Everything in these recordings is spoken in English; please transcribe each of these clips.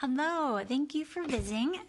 Hello, thank you for visiting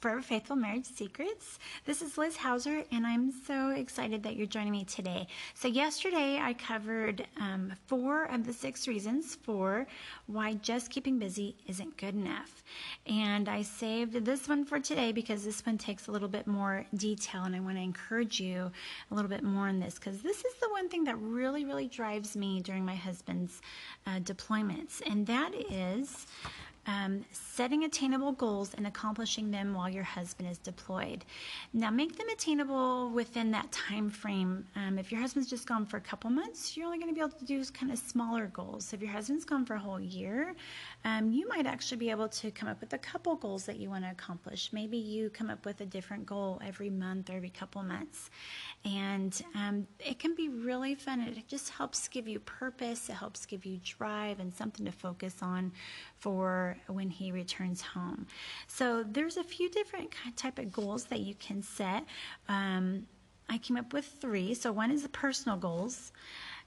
Forever Faithful Marriage Secrets. This is Liz Hauser, and I'm so excited that you're joining me today. So, yesterday I covered um, four of the six reasons for why just keeping busy isn't good enough. And I saved this one for today because this one takes a little bit more detail, and I want to encourage you a little bit more on this because this is the one thing that really, really drives me during my husband's uh, deployments, and that is um, setting attainable goals and accomplishing them while your husband is deployed. Now, make them attainable within that time frame. Um, if your husband's just gone for a couple months, you're only going to be able to do kind of smaller goals. If your husband's gone for a whole year, um, you might actually be able to come up with a couple goals that you want to accomplish. Maybe you come up with a different goal every month or every couple months. And um, it can be really fun. It just helps give you purpose, it helps give you drive and something to focus on for when he returns home. So there's a few different type of goals that you can set. Um, I came up with three. So one is the personal goals.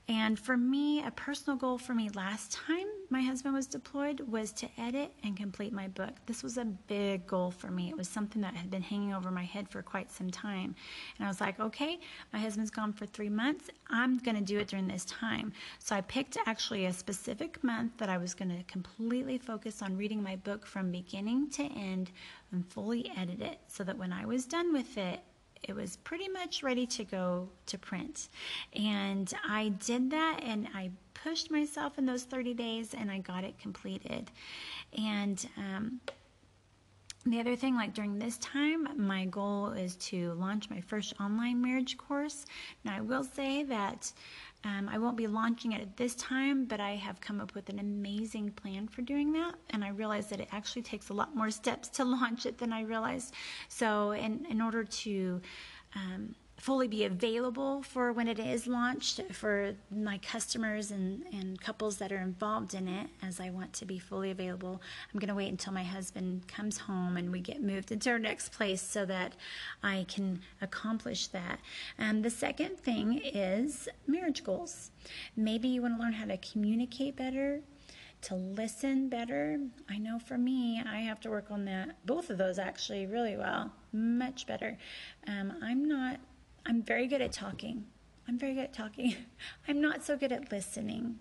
And for me, a personal goal for me last time my husband was deployed was to edit and complete my book. This was a big goal for me. It was something that had been hanging over my head for quite some time. And I was like, okay, my husband's gone for three months. I'm going to do it during this time. So I picked actually a specific month that I was going to completely focus on reading my book from beginning to end and fully edit it so that when I was done with it, it was pretty much ready to go to print. And I did that and I pushed myself in those 30 days and I got it completed. And um, the other thing, like during this time, my goal is to launch my first online marriage course. Now, I will say that um, I won't be launching it at this time, but I have come up with an amazing plan for doing that. And I realized that it actually takes a lot more steps to launch it than I realized. So, in, in order to um, fully be available for when it is launched for my customers and, and couples that are involved in it as I want to be fully available. I'm going to wait until my husband comes home and we get moved into our next place so that I can accomplish that. And the second thing is marriage goals. Maybe you want to learn how to communicate better, to listen better. I know for me, I have to work on that, both of those actually, really well, much better. Um, I'm not I'm very good at talking. I'm very good at talking. I'm not so good at listening.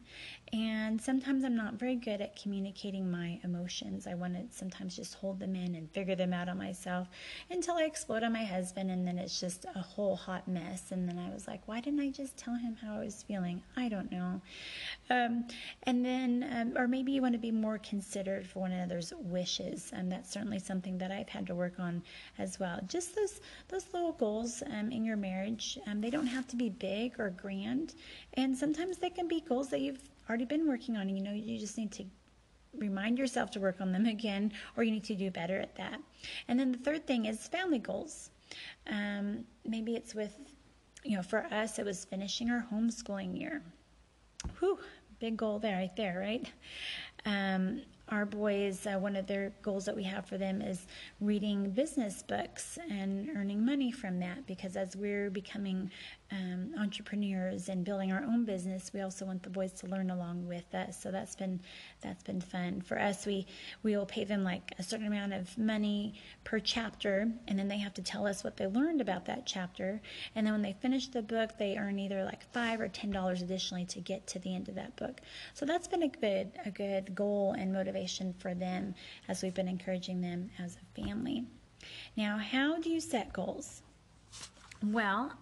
And sometimes I'm not very good at communicating my emotions. I want to sometimes just hold them in and figure them out on myself until I explode on my husband, and then it's just a whole hot mess. And then I was like, why didn't I just tell him how I was feeling? I don't know. Um, and then, um, or maybe you want to be more considerate for one another's wishes, and that's certainly something that I've had to work on as well. Just those those little goals um, in your marriage. Um, they don't have to be big or grand, and sometimes they can be goals that you've already been working on. You know, you just need to remind yourself to work on them again, or you need to do better at that. And then the third thing is family goals. Um, maybe it's with, you know, for us, it was finishing our homeschooling year. Whew, big goal there, right there, right? Um, our boys, uh, one of their goals that we have for them is reading business books and earning money from that because as we're becoming um, entrepreneurs and building our own business, we also want the boys to learn along with us. So that's been that's been fun for us. We we will pay them like a certain amount of money per chapter, and then they have to tell us what they learned about that chapter. And then when they finish the book, they earn either like five or ten dollars additionally to get to the end of that book. So that's been a good a good goal and motivation for them as we've been encouraging them as a family. Now, how do you set goals? Well,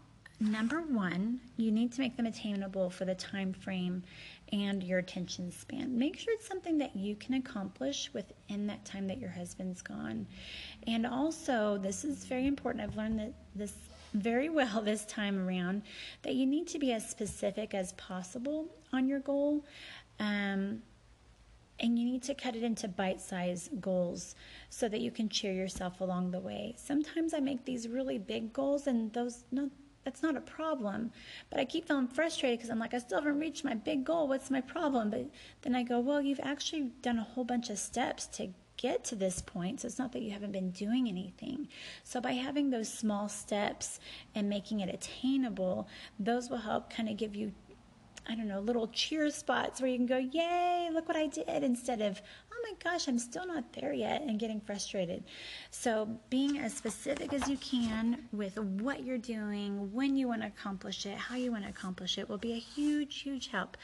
number one, you need to make them attainable for the time frame and your attention span. Make sure it's something that you can accomplish within that time that your husband's gone. And also, this is very important. I've learned that this very well this time around that you need to be as specific as possible on your goal. Um, and you need to cut it into bite sized goals so that you can cheer yourself along the way. Sometimes I make these really big goals, and those, no, that's not a problem. But I keep feeling frustrated because I'm like, I still haven't reached my big goal. What's my problem? But then I go, well, you've actually done a whole bunch of steps to get to this point. So it's not that you haven't been doing anything. So by having those small steps and making it attainable, those will help kind of give you I don't know, little cheer spots where you can go, Yay, look what I did, instead of, my gosh, I'm still not there yet, and getting frustrated. So, being as specific as you can with what you're doing, when you want to accomplish it, how you want to accomplish it, will be a huge, huge help.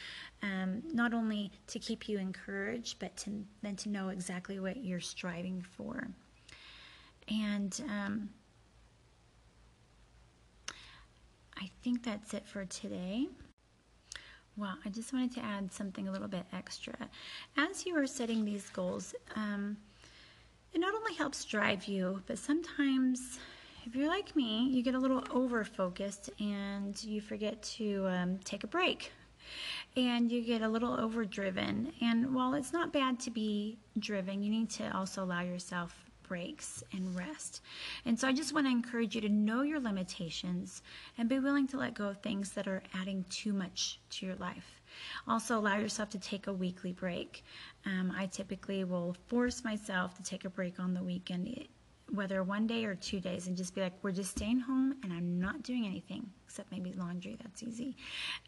Um, not only to keep you encouraged, but to, then to know exactly what you're striving for. And, um, I think that's it for today. Well, I just wanted to add something a little bit extra. As you are setting these goals, um, it not only helps drive you, but sometimes, if you're like me, you get a little over focused and you forget to um, take a break. And you get a little overdriven. And while it's not bad to be driven, you need to also allow yourself breaks and rest. And so I just want to encourage you to know your limitations and be willing to let go of things that are adding too much to your life. Also, allow yourself to take a weekly break. Um, I typically will force myself to take a break on the weekend whether one day or two days, and just be like, we're just staying home and I'm not doing anything except maybe laundry. That's easy.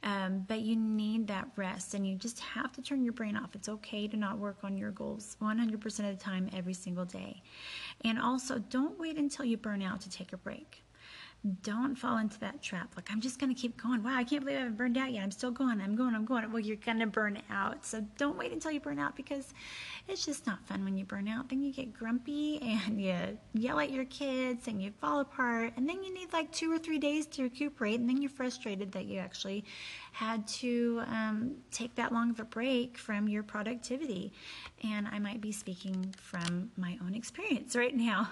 Um, but you need that rest and you just have to turn your brain off. It's okay to not work on your goals 100% of the time every single day. And also, don't wait until you burn out to take a break don't fall into that trap. Like, I'm just going to keep going. Wow, I can't believe I haven't burned out yet. I'm still going. I'm going. I'm going. Well, you're going to burn out. So don't wait until you burn out because it's just not fun when you burn out. Then you get grumpy and you yell at your kids and you fall apart. And then you need like two or three days to recuperate. And then you're frustrated that you actually had to um, take that long of a break from your productivity. And I might be speaking from my own experience right now.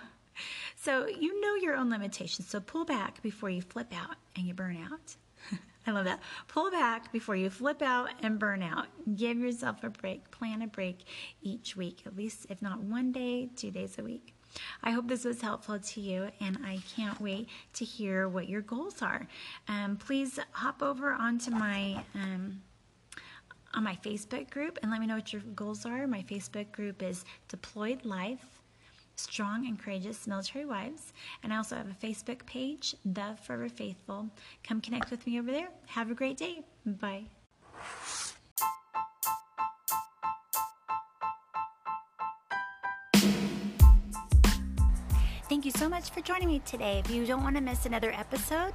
So you know your own limitations. So pull back before you flip out and you burn out. I love that. Pull back before you flip out and burn out. Give yourself a break. Plan a break each week, at least if not one day, two days a week. I hope this was helpful to you, and I can't wait to hear what your goals are. Um, please hop over onto my um, on my Facebook group and let me know what your goals are. My Facebook group is Deployed Life strong and courageous military wives. And I also have a Facebook page, The Forever Faithful. Come connect with me over there. Have a great day. Bye. Thank you so much for joining me today. If you don't want to miss another episode,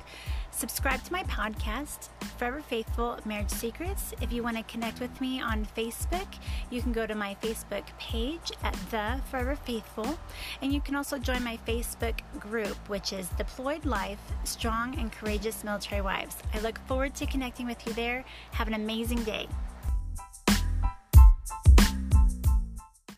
subscribe to my podcast, Forever Faithful Marriage Secrets. If you want to connect with me on Facebook, you can go to my Facebook page at The Forever Faithful. And you can also join my Facebook group, which is Deployed Life Strong and Courageous Military Wives. I look forward to connecting with you there. Have an amazing day.